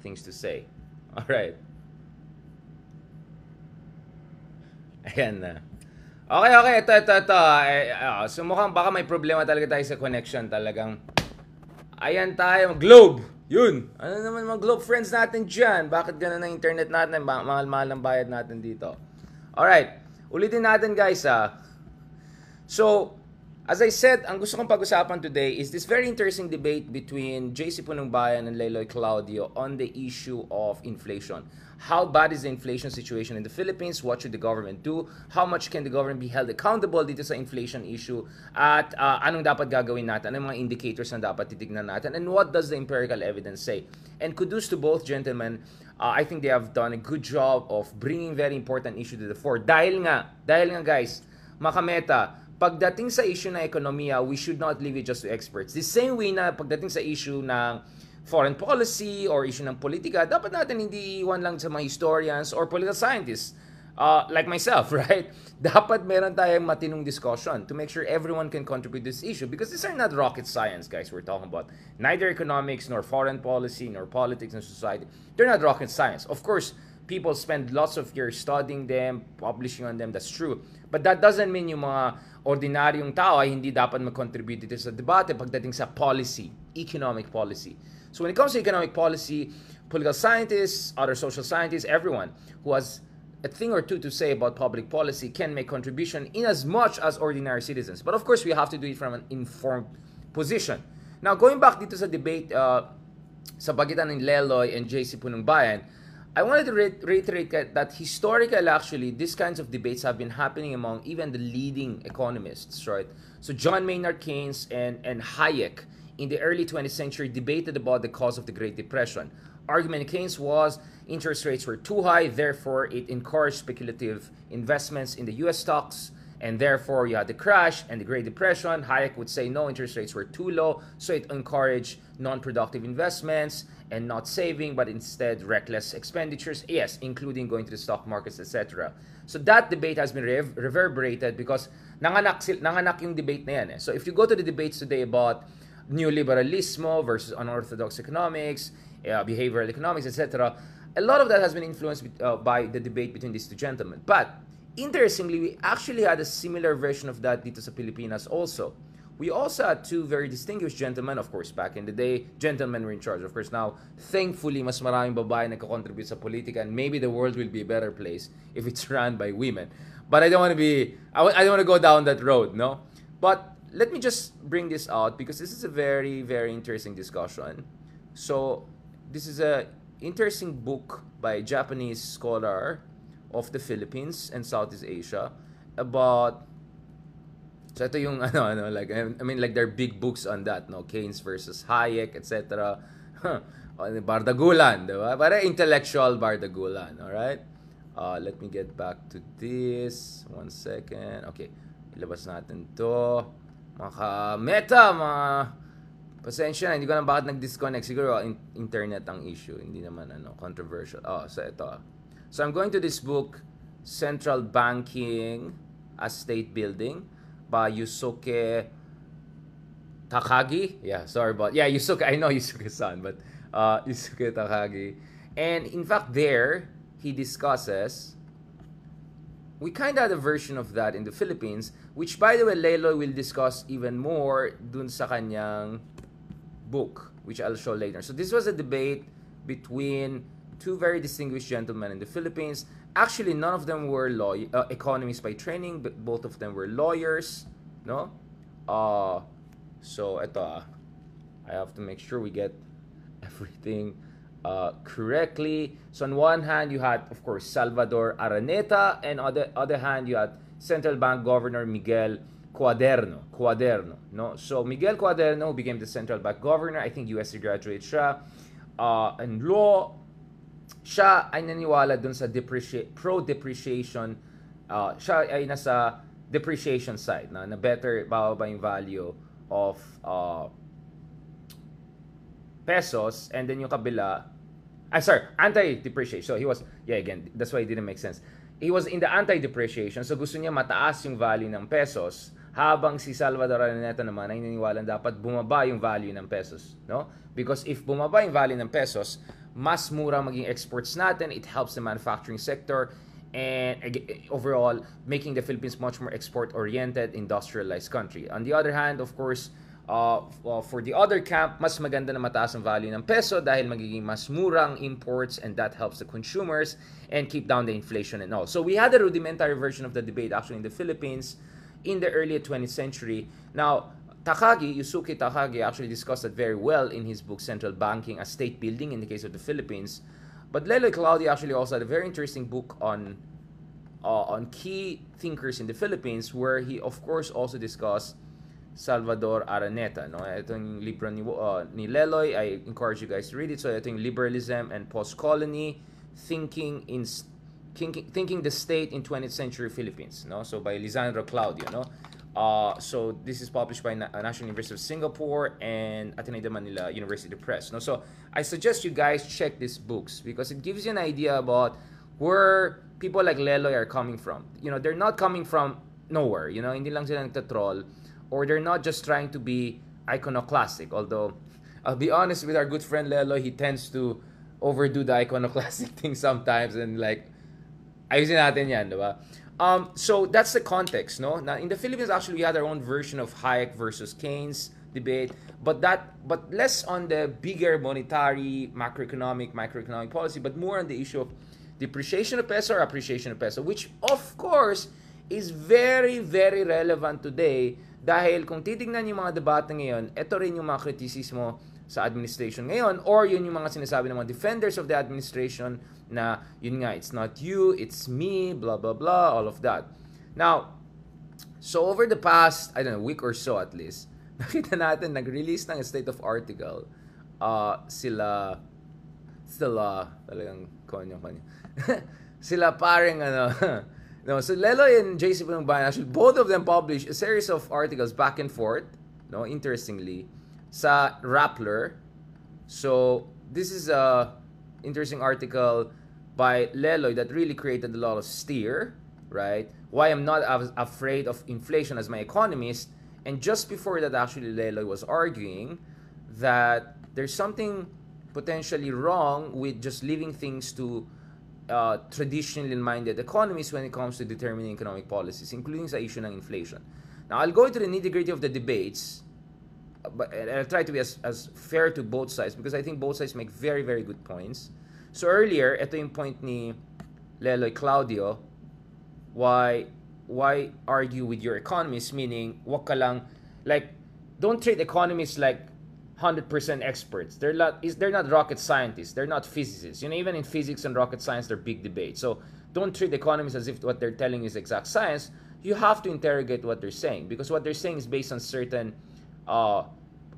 things to say. All right. Ayan na. Okay, okay. Ito, ito, ito. Eh, uh, so mukhang baka may problema talaga tayo sa connection. Talagang, ayan tayo. Globe! Yun! Ano naman mga Globe friends natin dyan? Bakit ganun ang internet natin? Mahal-mahal ang bayad natin dito. Alright. Ulitin natin guys ah. So, as I said, ang gusto kong pag-usapan today is this very interesting debate between JC Punungbayan and Leloy Claudio on the issue of inflation. How bad is the inflation situation in the Philippines? What should the government do? How much can the government be held accountable dito sa inflation issue? At uh, anong dapat gagawin natin? Anong mga indicators na dapat titignan natin? And what does the empirical evidence say? And kudos to both gentlemen. Uh, I think they have done a good job of bringing very important issue to the fore. Dahil nga, dahil nga guys, makameta, pagdating sa issue ng ekonomiya, we should not leave it just to experts. The same way na pagdating sa issue ng foreign policy or issue ng politika, dapat natin hindi iwan lang sa mga historians or political scientists. Uh, like myself, right? Dapat meron tayong matinong discussion to make sure everyone can contribute this issue because these are not rocket science, guys, we're talking about. Neither economics, nor foreign policy, nor politics and society. They're not rocket science. Of course, people spend lots of years studying them, publishing on them, that's true. But that doesn't mean yung mga ordinaryong tao ay hindi dapat mag-contribute dito sa debate pagdating sa policy, economic policy. So when it comes to economic policy, political scientists, other social scientists, everyone who has a thing or two to say about public policy can make contribution in as much as ordinary citizens. But of course, we have to do it from an informed position. Now, going back dito sa debate uh, sa pagitan ng Leloy and JC Punong Bayan, I wanted to re- reiterate that historically, actually, these kinds of debates have been happening among even the leading economists, right? So John Maynard Keynes and, and Hayek in the early 20th century debated about the cause of the Great Depression. Argument Keynes was interest rates were too high, therefore it encouraged speculative investments in the US stocks, and therefore you had the crash and the Great Depression. Hayek would say no, interest rates were too low, so it encouraged non-productive investments and not saving, but instead reckless expenditures. Yes, including going to the stock markets, etc. So that debate has been rev- reverberated because nanganak, nanganak yung debate na yan. Eh. So if you go to the debates today about neoliberalismo versus unorthodox economics, uh, behavioral economics, etc. A lot of that has been influenced uh, by the debate between these two gentlemen. But interestingly, we actually had a similar version of that dito sa Pilipinas also. We also had two very distinguished gentlemen, of course, back in the day. Gentlemen were in charge. Of course, now, thankfully, mas maraming babae nagko-contribute sa politika and maybe the world will be a better place if it's run by women. But I don't want to be, I don't want to go down that road, no? But let me just bring this out because this is a very very interesting discussion. So this is a interesting book by Japanese scholar of the Philippines and Southeast Asia about so ito yung ano ano like I mean like there are big books on that no Keynes versus Hayek etc. Bardagulan, di ba? Para intellectual Bardagulan, all right? Uh, let me get back to this. One second. Okay. Ilabas natin to. Maka meta, mga pasensya na, hindi ko na bakit nag-disconnect. Siguro in- internet ang issue, hindi naman ano, controversial. Oh, so ito. So I'm going to this book, Central Banking as State Building by Yusuke Takagi. Yeah, sorry about Yeah, Yusuke. I know Yusuke-san, but uh, Yusuke Takagi. And in fact, there he discusses we kind of had a version of that in the Philippines, which by the way, Leloy will discuss even more dun sa kanyang book, which I'll show later. So this was a debate between two very distinguished gentlemen in the Philippines. Actually, none of them were law uh, economists by training, but both of them were lawyers, no? Uh, so ito, uh, I have to make sure we get everything uh, correctly. So on one hand, you had, of course, Salvador Araneta, and on the other hand, you had Central Bank Governor Miguel Cuaderno. Cuaderno, no? So Miguel Cuaderno became the Central Bank Governor. I think USC graduate siya. Uh, and law, siya ay naniwala dun sa depreci- pro-depreciation. Uh, siya ay nasa depreciation side na, na better bababa yung value of uh, pesos and then yung kabila ah sorry anti-depreciation. So he was yeah again that's why it didn't make sense. He was in the anti-depreciation so gusto niya mataas yung value ng pesos habang si Salvador Araneta naman ay naniniwala dapat bumaba yung value ng pesos no? Because if bumaba yung value ng pesos mas mura maging exports natin. It helps the manufacturing sector and overall making the Philippines much more export-oriented, industrialized country. On the other hand, of course, uh, well, for the other camp, mas maganda na mataas ang value ng peso dahil magiging mas murang imports and that helps the consumers and keep down the inflation and all. So we had a rudimentary version of the debate actually in the Philippines in the early 20th century. Now, Takagi, Yusuke Takagi actually discussed it very well in his book Central Banking as State Building in the case of the Philippines. But Leloy Claudio actually also had a very interesting book on uh, on key thinkers in the Philippines where he of course also discussed Salvador Araneta. No? Ito yung libro ni, uh, ni Leloy. I encourage you guys to read it. So ito yung Liberalism and Post-Colony, Thinking in Thinking, Thinking the State in 20th Century Philippines. No? So by Lisandro Claudio. No? Uh, so this is published by Na- National University of Singapore and Ateneo de Manila University Press. No? So I suggest you guys check these books because it gives you an idea about where people like Leloy are coming from. You know, they're not coming from nowhere. You know, hindi lang sila nagtatroll or they're not just trying to be iconoclastic. Although, I'll be honest with our good friend Lelo, he tends to overdo the iconoclastic thing sometimes and like, ayusin natin yan, diba? Um, so that's the context, no? Now in the Philippines, actually, we had our own version of Hayek versus Keynes debate, but that, but less on the bigger monetary, macroeconomic, microeconomic policy, but more on the issue of depreciation of peso or appreciation of peso, which of course is very, very relevant today dahil kung titignan yung mga debate ngayon, ito rin yung mga kritisismo sa administration ngayon or yun yung mga sinasabi ng mga defenders of the administration na yun nga, it's not you, it's me, blah, blah, blah, all of that. Now, so over the past, I don't know, week or so at least, nakita natin, nag-release ng state of article, uh, sila, sila, talagang konyo-konyo, sila parang ano, No, so Leloy and JC Panumbayan, actually, both of them published a series of articles back and forth, no, interestingly, sa Rappler. So, this is a interesting article by Leloy that really created a lot of stir, right? Why I'm not as afraid of inflation as my economist. And just before that, actually, Leloy was arguing that there's something potentially wrong with just leaving things to uh, traditionally minded economists when it comes to determining economic policies, including sa issue ng inflation. Now, I'll go into the nitty gritty of the debates, but I'll try to be as, as fair to both sides because I think both sides make very, very good points. So earlier, ito yung point ni Leloy Claudio, why why argue with your economists, meaning, wag ka lang, like, don't treat economists like 100% experts. They're not they're not rocket scientists. They're not physicists. You know, even in physics and rocket science, they're big debates. So don't treat economists as if what they're telling is exact science. You have to interrogate what they're saying because what they're saying is based on certain uh,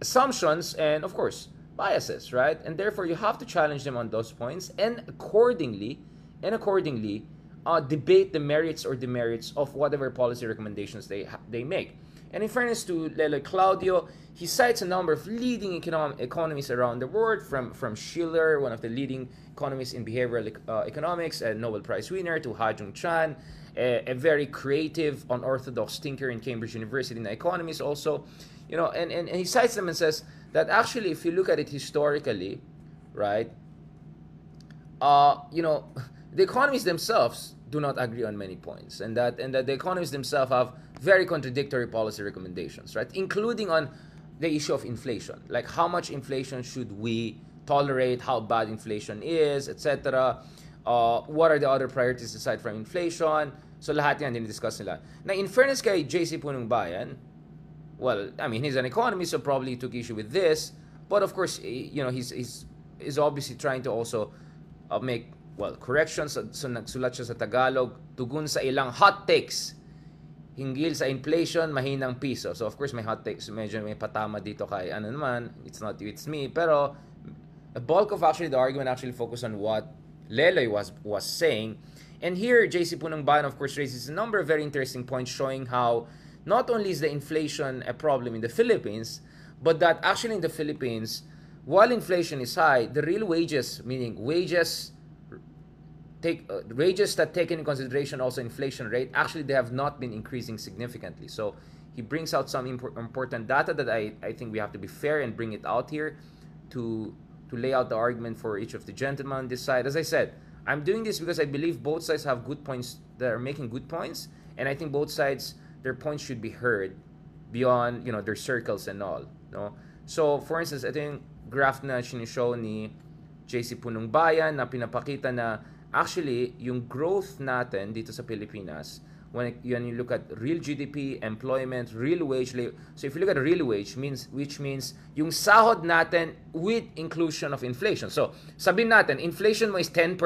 assumptions and, of course, biases, right? And therefore, you have to challenge them on those points and accordingly, and accordingly, uh, debate the merits or demerits of whatever policy recommendations they they make. And in fairness to Leloy Claudio, he cites a number of leading econom- economists around the world, from, from Shiller, one of the leading economists in behavioral uh, economics, a Nobel Prize winner, to Ha-Joon Chang, a, a, very creative, unorthodox thinker in Cambridge University, an economist also. You know, and, and, and he cites them and says that actually, if you look at it historically, right, uh, you know, the economists themselves do not agree on many points, and that and that the economists themselves have very contradictory policy recommendations, right, including on the issue of inflation, like how much inflation should we tolerate, how bad inflation is, etc. Uh, what are the other priorities aside from inflation? So lahat yan dinidiscuss nila. Now, in fairness kay JC Punongbayan, well, I mean, he's an economist, so probably he took issue with this. But of course, you know, he's, he's, is obviously trying to also uh, make well, corrections, so, so nagsulat siya sa Tagalog, tugon sa ilang hot takes hinggil sa inflation, mahinang piso. So of course may hot takes, medyo may patama dito kay ano naman, it's not you, it's me. Pero a bulk of actually the argument actually focused on what Leloy was was saying. And here, JC Punongbayan, of course, raises a number of very interesting points showing how not only is the inflation a problem in the Philippines, but that actually in the Philippines, while inflation is high, the real wages, meaning wages take uh, wages that take into consideration also inflation rate actually they have not been increasing significantly so he brings out some impor- important data that I, I think we have to be fair and bring it out here to to lay out the argument for each of the gentlemen on this side. As I said, I'm doing this because I believe both sides have good points that are making good points, and I think both sides their points should be heard beyond you know their circles and all. No, so for instance, ito yung graph na sinishow ni JC Punong Bayan na pinapakita na actually yung growth natin dito sa Pilipinas when, you look at real GDP, employment, real wage, so if you look at real wage, means which means yung sahod natin with inclusion of inflation. So, sabihin natin, inflation mo is 10%,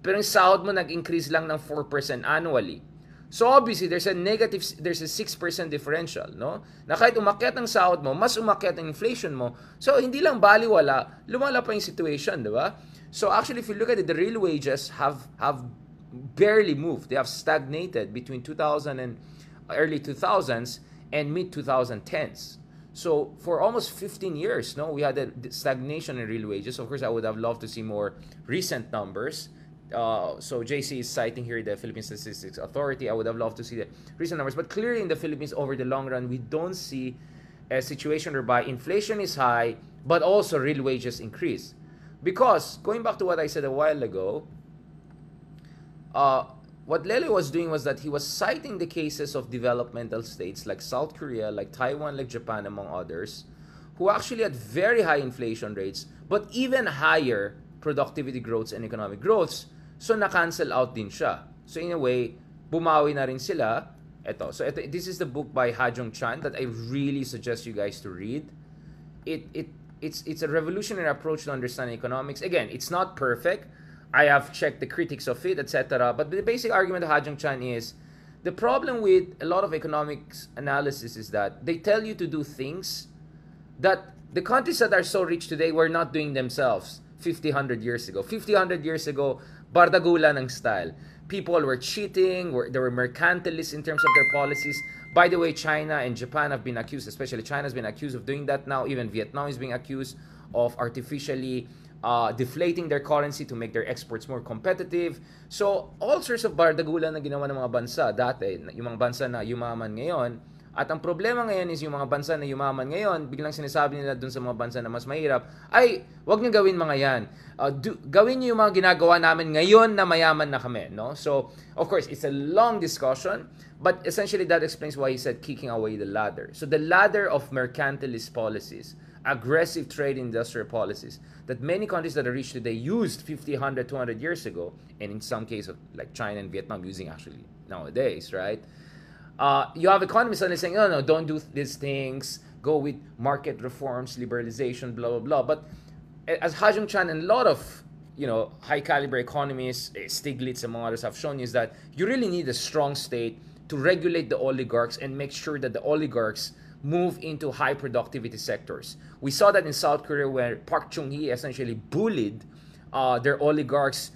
pero yung sahod mo nag-increase lang ng 4% annually. So obviously, there's a negative, there's a 6% differential, no? Na kahit umakyat ang sahod mo, mas umakyat ang inflation mo. So hindi lang baliwala, lumala pa yung situation, di ba? So actually, if you look at it, the real wages have have barely moved. They have stagnated between 2000 and early 2000s and mid 2010s. So for almost 15 years, no, we had a stagnation in real wages. Of course, I would have loved to see more recent numbers. Uh, so JC is citing here the Philippine Statistics Authority. I would have loved to see the recent numbers, but clearly in the Philippines, over the long run, we don't see a situation whereby inflation is high, but also real wages increase. Because going back to what I said a while ago, uh, what Lele was doing was that he was citing the cases of developmental states like South Korea, like Taiwan, like Japan, among others, who actually had very high inflation rates, but even higher productivity growths and economic growths. So na-cancel out din siya. So in a way, bumawi na rin sila. Ito. So ito, this is the book by Ha-Joon Chang that I really suggest you guys to read. It it it's it's a revolutionary approach to understanding economics. Again, it's not perfect I have checked the critics of it, etc. But the basic argument of Ha-Joon Chang is the problem with a lot of economics analysis is that they tell you to do things that the countries that are so rich today were not doing themselves 50, 100 years ago. 50, 100 years ago, bardagula ng style. People were cheating, were, they were mercantilists in terms of their policies. By the way, China and Japan have been accused, especially China has been accused of doing that now. Even Vietnam is being accused of artificially uh, deflating their currency to make their exports more competitive. So, all sorts of bardagulan na ginawa ng mga bansa dati, yung mga bansa na yumaman ngayon. At ang problema ngayon is yung mga bansa na yumaman ngayon, biglang sinasabi nila dun sa mga bansa na mas mahirap, ay, wag niyo gawin mga yan. Uh, do, gawin niyo yung mga ginagawa namin ngayon na mayaman na kami. No? So, of course, it's a long discussion, but essentially that explains why he said kicking away the ladder. So, the ladder of mercantilist policies aggressive trade industrial policies that many countries that are rich today used 50, 100, 200 years ago, and in some cases, like China and Vietnam, using actually nowadays, right? Uh, you have economists suddenly saying, no, no, don't do these things, go with market reforms, liberalization, blah, blah, blah. But as Ha-Joon Chang and a lot of you know, high caliber economists, eh, Stiglitz, among others, have shown is that you really need a strong state to regulate the oligarchs and make sure that the oligarchs move into high productivity sectors. We saw that in South Korea where Park Chung-hee essentially bullied uh, their oligarchs,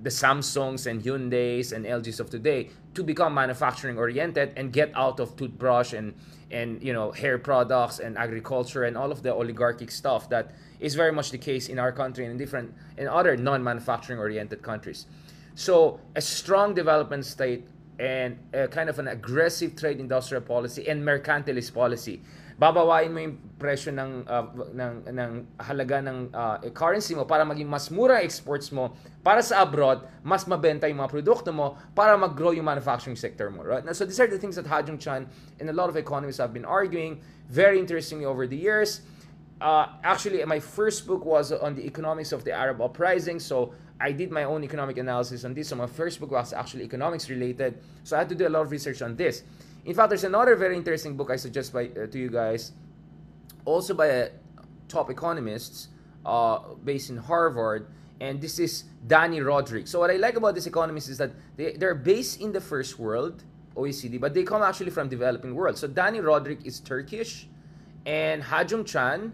the Samsungs and Hyundais and LGs of today, to become manufacturing oriented and get out of toothbrush and and you know hair products and agriculture and all of the oligarchic stuff that is very much the case in our country and in different in other non-manufacturing oriented countries. So a strong development state and kind of an aggressive trade industrial policy and mercantilist policy. Babawain mo yung presyo ng uh, ng ng halaga ng uh, currency mo para maging mas mura exports mo para sa abroad, mas mabenta yung mga produkto mo para mag-grow yung manufacturing sector mo, right? So these are the things that Ha Jung Chan and a lot of economists have been arguing very interestingly over the years. Uh, actually, my first book was on the economics of the Arab uprising. So I did my own economic analysis on this. So my first book was actually economics related. So I had to do a lot of research on this. In fact, there's another very interesting book I suggest by, uh, to you guys, also by a top economists uh, based in Harvard, and this is Dani Rodrik. So what I like about this economist is that they, they're based in the first world, OECD, but they come actually from developing world. So Dani Rodrik is Turkish, and Ha-Joon Chang,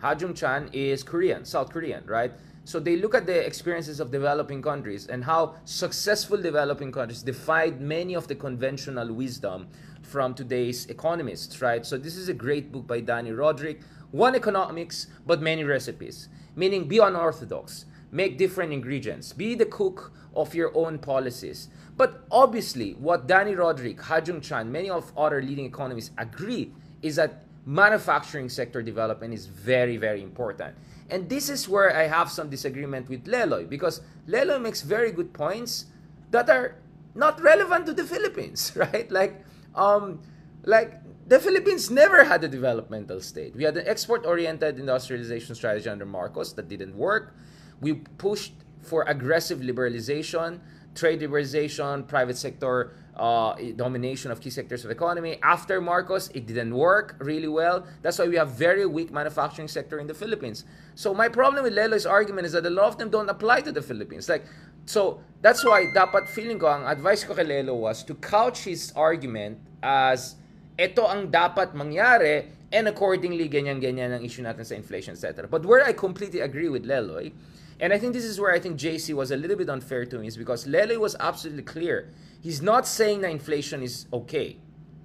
Ha Jung Chan is Korean, South Korean, right? So they look at the experiences of developing countries and how successful developing countries defied many of the conventional wisdom from today's economists, right? So this is a great book by Dani Rodrik. One economics, but many recipes. Meaning be unorthodox, make different ingredients, be the cook of your own policies. But obviously, what Dani Rodrik, Ha Jung Chan, many of other leading economists agree is that manufacturing sector development is very, very important. And this is where I have some disagreement with Leloy because Leloy makes very good points that are not relevant to the Philippines, right? Like, um, like the Philippines never had a developmental state. We had an export-oriented industrialization strategy under Marcos that didn't work. We pushed for aggressive liberalization, trade liberalization, private sector uh, domination of key sectors of economy. After Marcos, it didn't work really well. That's why we have very weak manufacturing sector in the Philippines. So my problem with Lelo's argument is that a lot of them don't apply to the Philippines. Like, so that's why dapat feeling ko, ang advice ko kay Lelo was to couch his argument as ito ang dapat mangyari and accordingly ganyan-ganyan ang issue natin sa inflation, etc. But where I completely agree with Leloy, and I think this is where I think JC was a little bit unfair to me, is because Leloy was absolutely clear he's not saying that inflation is okay,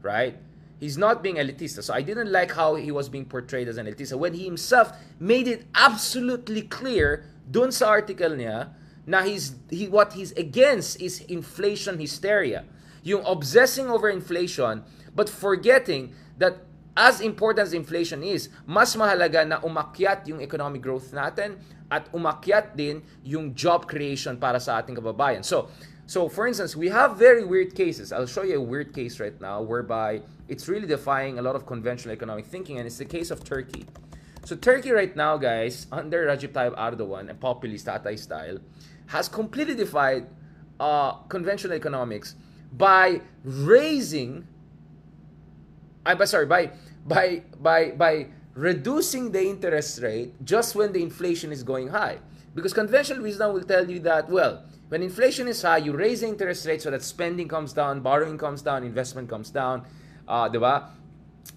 right? He's not being elitista. So I didn't like how he was being portrayed as an elitista when he himself made it absolutely clear dun sa article niya na he's, he, what he's against is inflation hysteria. Yung obsessing over inflation but forgetting that as important as inflation is, mas mahalaga na umakyat yung economic growth natin at umakyat din yung job creation para sa ating kababayan. So, so, for instance, we have very weird cases. I'll show you a weird case right now whereby it's really defying a lot of conventional economic thinking, and it's the case of Turkey. So, Turkey right now, guys, under Recep Tayyip Erdogan, a populist Tatay style, has completely defied uh, conventional economics by raising, I'm sorry, by by by by reducing the interest rate just when the inflation is going high. Because conventional wisdom will tell you that, well, when inflation is high, you raise the interest rate so that spending comes down, borrowing comes down, investment comes down, uh, diba?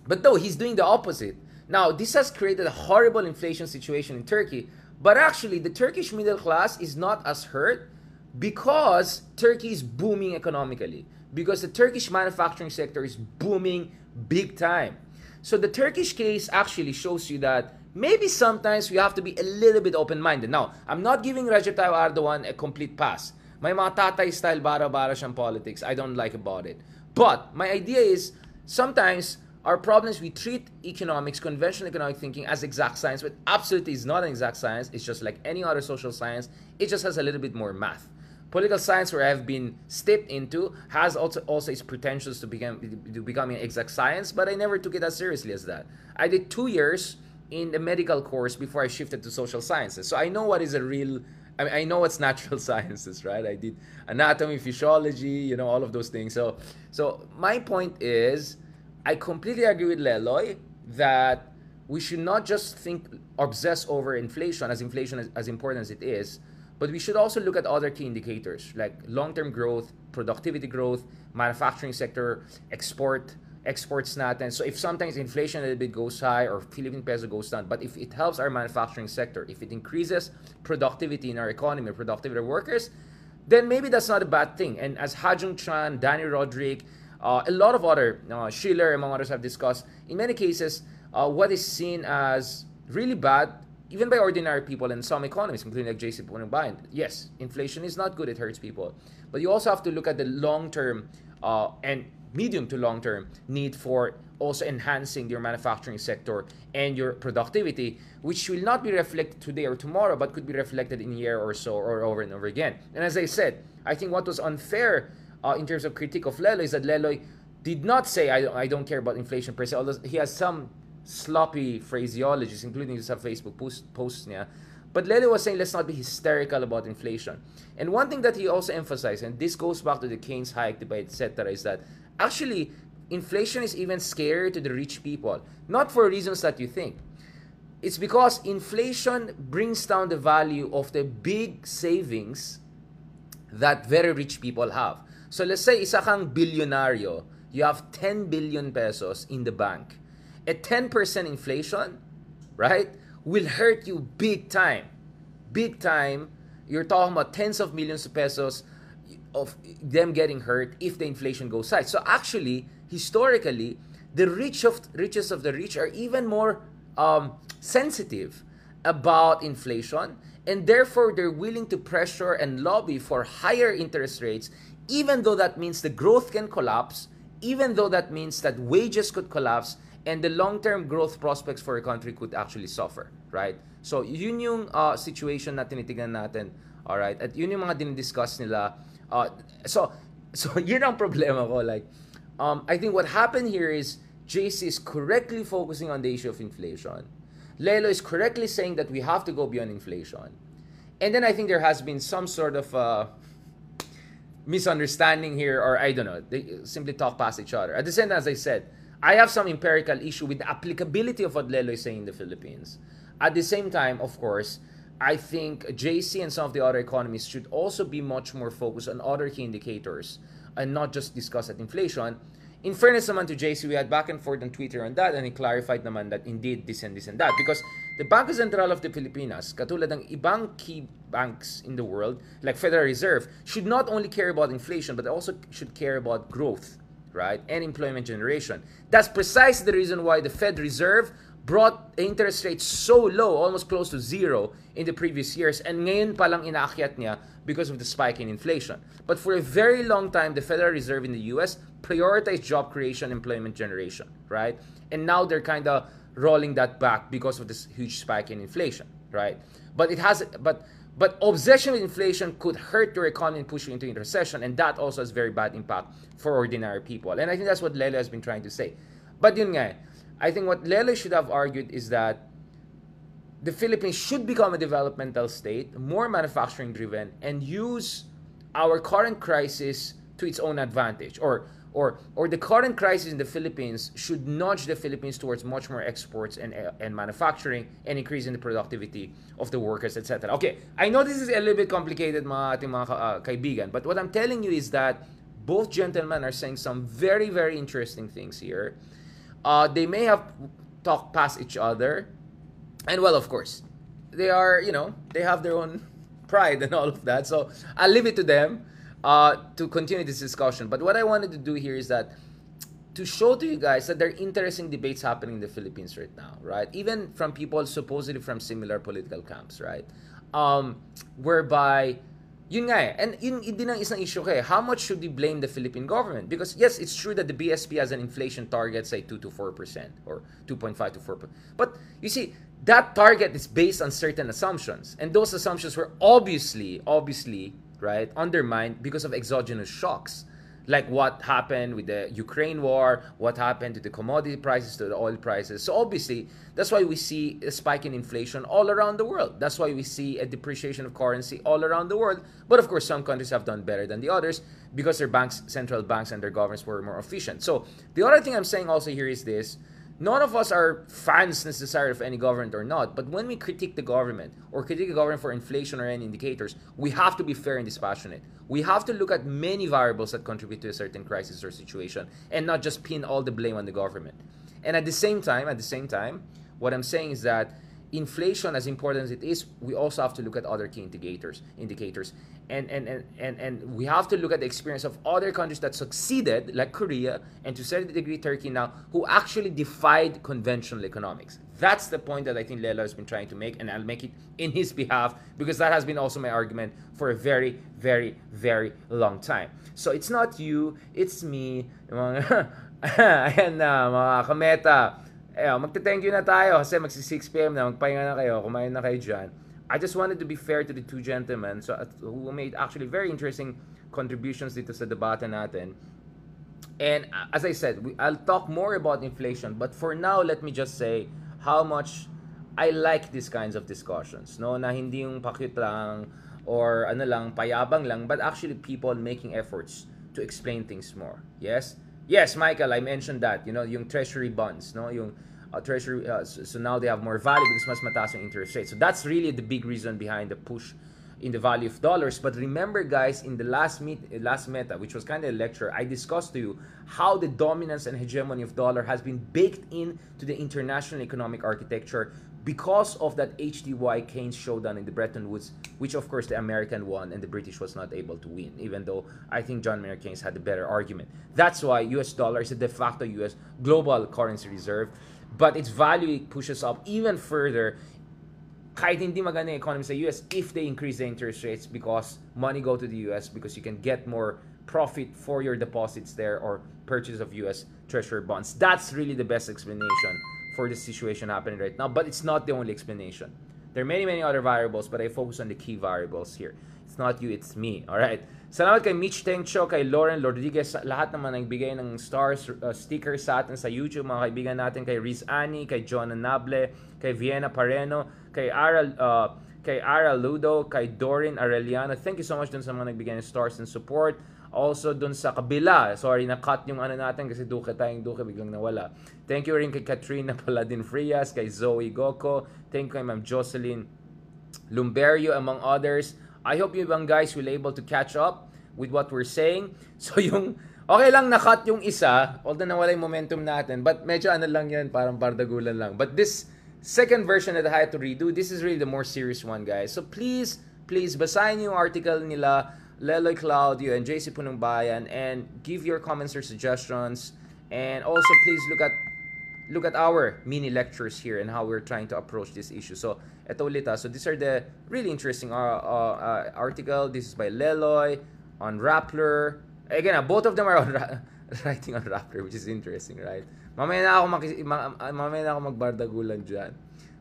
But no, he's doing the opposite. Now, this has created a horrible inflation situation in Turkey, but actually, the Turkish middle class is not as hurt because Turkey is booming economically, because the Turkish manufacturing sector is booming big time. So the Turkish case actually shows you that maybe sometimes we have to be a little bit open-minded. Now, I'm not giving Recep Tayyip Erdogan a complete pass. May mga tatay-style bara-bara siyang politics. I don't like about it. But my idea is sometimes our problems we treat economics, conventional economic thinking as exact science, but absolutely is not an exact science. It's just like any other social science. It just has a little bit more math. Political science, where I've been stepped into, has also also its potentials to become to becoming an exact science, but I never took it as seriously as that. I did two years in the medical course before I shifted to social sciences. So I know what is a real I, mean, I know what's natural sciences, right? I did anatomy, physiology, you know, all of those things. So so my point is I completely agree with Leloy that we should not just think obsess over inflation as inflation is as important as it is, but we should also look at other key indicators like long-term growth, productivity growth, manufacturing sector, export exports natin. So if sometimes inflation a little bit goes high or Philippine peso goes down, but if it helps our manufacturing sector, if it increases productivity in our economy, productivity of workers, then maybe that's not a bad thing. And as Ha-Joon Chang, Dani Rodrik, uh, a lot of other, uh, Shiller, among others, have discussed, in many cases, uh, what is seen as really bad, even by ordinary people and some economists, including like JC Punong Yes, inflation is not good, it hurts people. But you also have to look at the long term uh, and medium to long term need for also enhancing your manufacturing sector and your productivity, which will not be reflected today or tomorrow, but could be reflected in a year or so or over and over again. And as I said, I think what was unfair uh, in terms of critique of Leloy is that Leloy did not say, I I don't care about inflation per se, although he has some sloppy phraseologies, including some Facebook post, posts niya. But Leloy was saying, let's not be hysterical about inflation. And one thing that he also emphasized, and this goes back to the Keynes Hayek debate, etc., is that actually inflation is even scarier to the rich people. Not for reasons that you think. It's because inflation brings down the value of the big savings that very rich people have. So let's say isa kang bilyonaryo, you have 10 billion pesos in the bank. A 10% inflation, right, will hurt you big time. Big time. You're talking about tens of millions of pesos of them getting hurt if the inflation goes high. So actually, historically, the rich of richest of the rich are even more um, sensitive about inflation, and therefore they're willing to pressure and lobby for higher interest rates even though that means the growth can collapse, even though that means that wages could collapse, and the long-term growth prospects for a country could actually suffer, right? So, yun yung uh, situation na tinitignan natin, all right? At yun yung mga dinidiscuss nila. Uh, so, so yun ang problema ko. Like, um, I think what happened here is JC is correctly focusing on the issue of inflation. Lelo is correctly saying that we have to go beyond inflation. And then I think there has been some sort of uh, misunderstanding here, or I don't know, they simply talk past each other. At the same time, as I said, I have some empirical issue with the applicability of what Lelo is saying in the Philippines. At the same time, of course, I think JC and some of the other economists should also be much more focused on other key indicators and not just discuss at inflation. In fairness naman to JC, we had back and forth on Twitter on that and he clarified naman that indeed this and this and that. Because the Banco Central of the Philippines, katulad ng ibang key banks in the world, like Federal Reserve, should not only care about inflation, but also should care about growth, right? And employment generation. That's precisely the reason why the Fed Reserve brought interest rates so low, almost close to zero in the previous years, and ngayon palang inaakyat niya because of the spike in inflation. But for a very long time, the Federal Reserve in the US prioritized job creation, employment generation, right? And now they're kind of rolling that back because of this huge spike in inflation, right? But it has, but but obsession with inflation could hurt your economy and push you into recession, and that also has very bad impact for ordinary people. And I think that's what Lele has been trying to say. But yun nga, I think what Lele should have argued is that the Philippines should become a developmental state, more manufacturing driven, and use our current crisis to its own advantage. Or or or the current crisis in the Philippines should nudge the Philippines towards much more exports and and manufacturing and increasing the productivity of the workers, etc. Okay, I know this is a little bit complicated, mga ating mga uh, kaibigan, but what I'm telling you is that both gentlemen are saying some very very interesting things here. Uh, they may have talked past each other, and well, of course, they are you know they have their own pride and all of that. So I'll leave it to them uh, to continue this discussion. But what I wanted to do here is that to show to you guys that there are interesting debates happening in the Philippines right now, right? Even from people supposedly from similar political camps, right? Um, whereby yun nga eh. And yun, yun din ang isang issue kay. How much should we blame the Philippine government? Because yes, it's true that the BSP has an inflation target, say 2 to 4% or 2.5 to 4%. But you see, that target is based on certain assumptions. And those assumptions were obviously, obviously, right, undermined because of exogenous shocks like what happened with the Ukraine war, what happened to the commodity prices, to the oil prices. So obviously, that's why we see a spike in inflation all around the world. That's why we see a depreciation of currency all around the world. But of course, some countries have done better than the others because their banks, central banks, and their governments were more efficient. So the other thing I'm saying also here is this none of us are fans necessarily of any government or not, but when we critique the government or critique the government for inflation or any indicators, we have to be fair and dispassionate. We have to look at many variables that contribute to a certain crisis or situation and not just pin all the blame on the government. And at the same time, at the same time, what I'm saying is that inflation, as important as it is, we also have to look at other key indicators. Indicators, and and and and, and we have to look at the experience of other countries that succeeded, like Korea, and to a certain degree Turkey now, who actually defied conventional economics. That's the point that I think Lela has been trying to make, and I'll make it in his behalf because that has been also my argument for a very, very, very long time. So it's not you, it's me. Mga uh, kameta. Eh, magte-thank you na tayo kasi magsi 6 p.m. na, magpahinga na kayo, kumain na kayo dyan. I just wanted to be fair to the two gentlemen so, who made actually very interesting contributions dito sa debate natin. And as I said, we, I'll talk more about inflation, but for now, let me just say how much I like these kinds of discussions, no? Na hindi yung pakit lang or ano lang, payabang lang, but actually people making efforts to explain things more. Yes? Yes, Michael, I mentioned that. You know, yung treasury bonds, no? Yung uh, treasury, uh, so, now they have more value because mas mataas yung interest rate. So that's really the big reason behind the push in the value of dollars. But remember, guys, in the last meet, last meta, which was kind of a lecture, I discussed to you how the dominance and hegemony of dollar has been baked into the international economic architecture because of that HDY Keynes showdown in the Bretton Woods, which of course the American won and the British was not able to win, even though I think John Maynard Keynes had the better argument. That's why US dollar is a de facto US global currency reserve, but its value pushes up even further kahit hindi maganda yung economy sa US if they increase the interest rates because money go to the US because you can get more profit for your deposits there or purchase of US Treasury bonds. That's really the best explanation for the situation happening right now, but it's not the only explanation. There are many, many other variables, but I focus on the key variables here. It's not you, it's me. All right. Salamat kay Mitch Tengcho, kay Lauren Rodriguez, lahat naman nagbigay ng stars, uh, stickers sa atin sa YouTube, mga kaibigan natin, kay Riz Ani, kay John Nable, kay Vienna Pareno, kay Aral, uh, kay Ara Ludo, kay Dorin Arellano. Thank you so much dun sa mga nagbigay ng stars and support. Also dun sa kabila, sorry na-cut yung ano natin kasi duke tayong duke biglang nawala. Thank you rin kay Katrina Paladin Frias, kay Zoe Goko, thank you kay Ma'am Jocelyn Lumberio among others. I hope you bang guys will able to catch up with what we're saying. So yung okay lang na-cut yung isa, although nawala yung momentum natin, but medyo ano lang yan, parang bardagulan lang. But this second version that I had to redo, this is really the more serious one, guys. So please, please, basahin yung article nila, Leloy Claudio and JC Punong Bayan, and give your comments or suggestions. And also, please look at look at our mini lectures here and how we're trying to approach this issue. So, eto ulit ha. So, these are the really interesting uh, uh, article. This is by Leloy on Rappler. Again, uh, both of them are on writing on Rappler, which is interesting, right? Mamaya na ako, maki- ma- mamaya na ako magbardagulan dyan.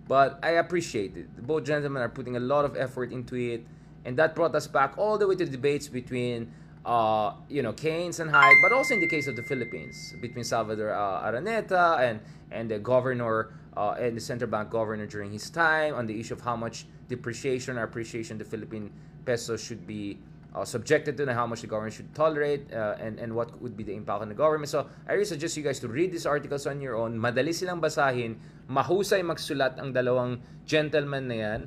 But I appreciate it. Both gentlemen are putting a lot of effort into it. And that brought us back all the way to the debates between uh, you know, Keynes and Hayek, but also in the case of the Philippines, between Salvador uh, Araneta and, and the governor uh, and the central bank governor during his time on the issue of how much depreciation or appreciation the Philippine peso should be uh, subjected to and how much the government should tolerate uh, and, and what would be the impact on the government. So I really suggest you guys to read these articles on your own. Madali silang basahin. Mahusay magsulat ang dalawang gentlemen na yan.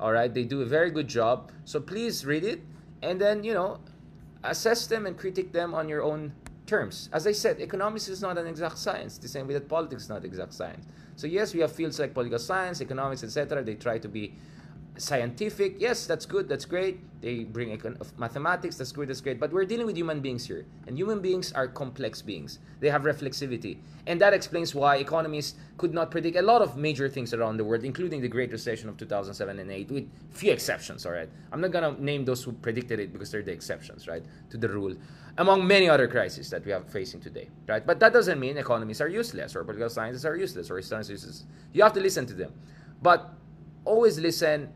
Alright, they do a very good job. So please read it and then, you know, assess them and critique them on your own terms. As I said, economics is not an exact science, the same way that politics is not exact science. So yes, we have fields like political science, economics, etc. They try to be scientific. Yes, that's good, that's great. They bring mathematics, that's good, that's great. But we're dealing with human beings here. And human beings are complex beings. They have reflexivity. And that explains why economists could not predict a lot of major things around the world, including the Great Recession of 2007 and 8, with few exceptions, all right? I'm not going to name those who predicted it because they're the exceptions, right, to the rule, among many other crises that we are facing today, right? But that doesn't mean economists are useless or political scientists are useless or science is useless. You have to listen to them. But always listen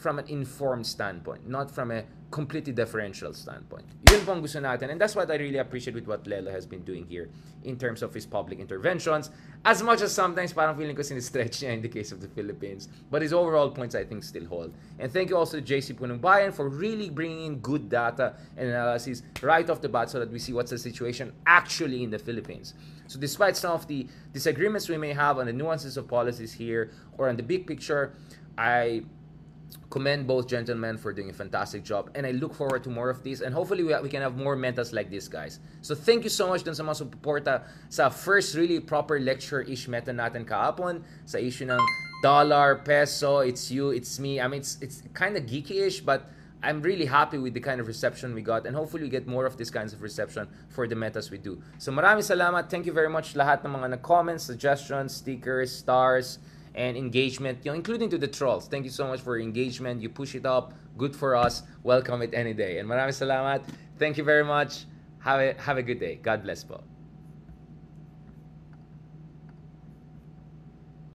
from an informed standpoint, not from a completely differential standpoint. Yun pong gusto natin. And that's what I really appreciate with what Lelo has been doing here in terms of his public interventions. As much as sometimes parang feeling ko sinistretch niya in the case of the Philippines. But his overall points, I think, still hold. And thank you also to JC Punongbayan for really bringing in good data and analysis right off the bat so that we see what's the situation actually in the Philippines. So despite some of the disagreements we may have on the nuances of policies here or on the big picture, I commend both gentlemen for doing a fantastic job and I look forward to more of these and hopefully we, we can have more mentors like this guys. So thank you so much dun sa mga suporta sa first really proper lecture-ish meta natin kahapon sa issue ng dollar, peso, it's you, it's me. I mean, it's, it's kind of geeky-ish but I'm really happy with the kind of reception we got and hopefully we get more of this kinds of reception for the metas we do. So maraming salamat. Thank you very much lahat ng mga nag-comments, suggestions, stickers, stars, and engagement, you know, including to the trolls. Thank you so much for your engagement. You push it up. Good for us. Welcome it any day. And maraming salamat. Thank you very much. Have a, have a good day. God bless po.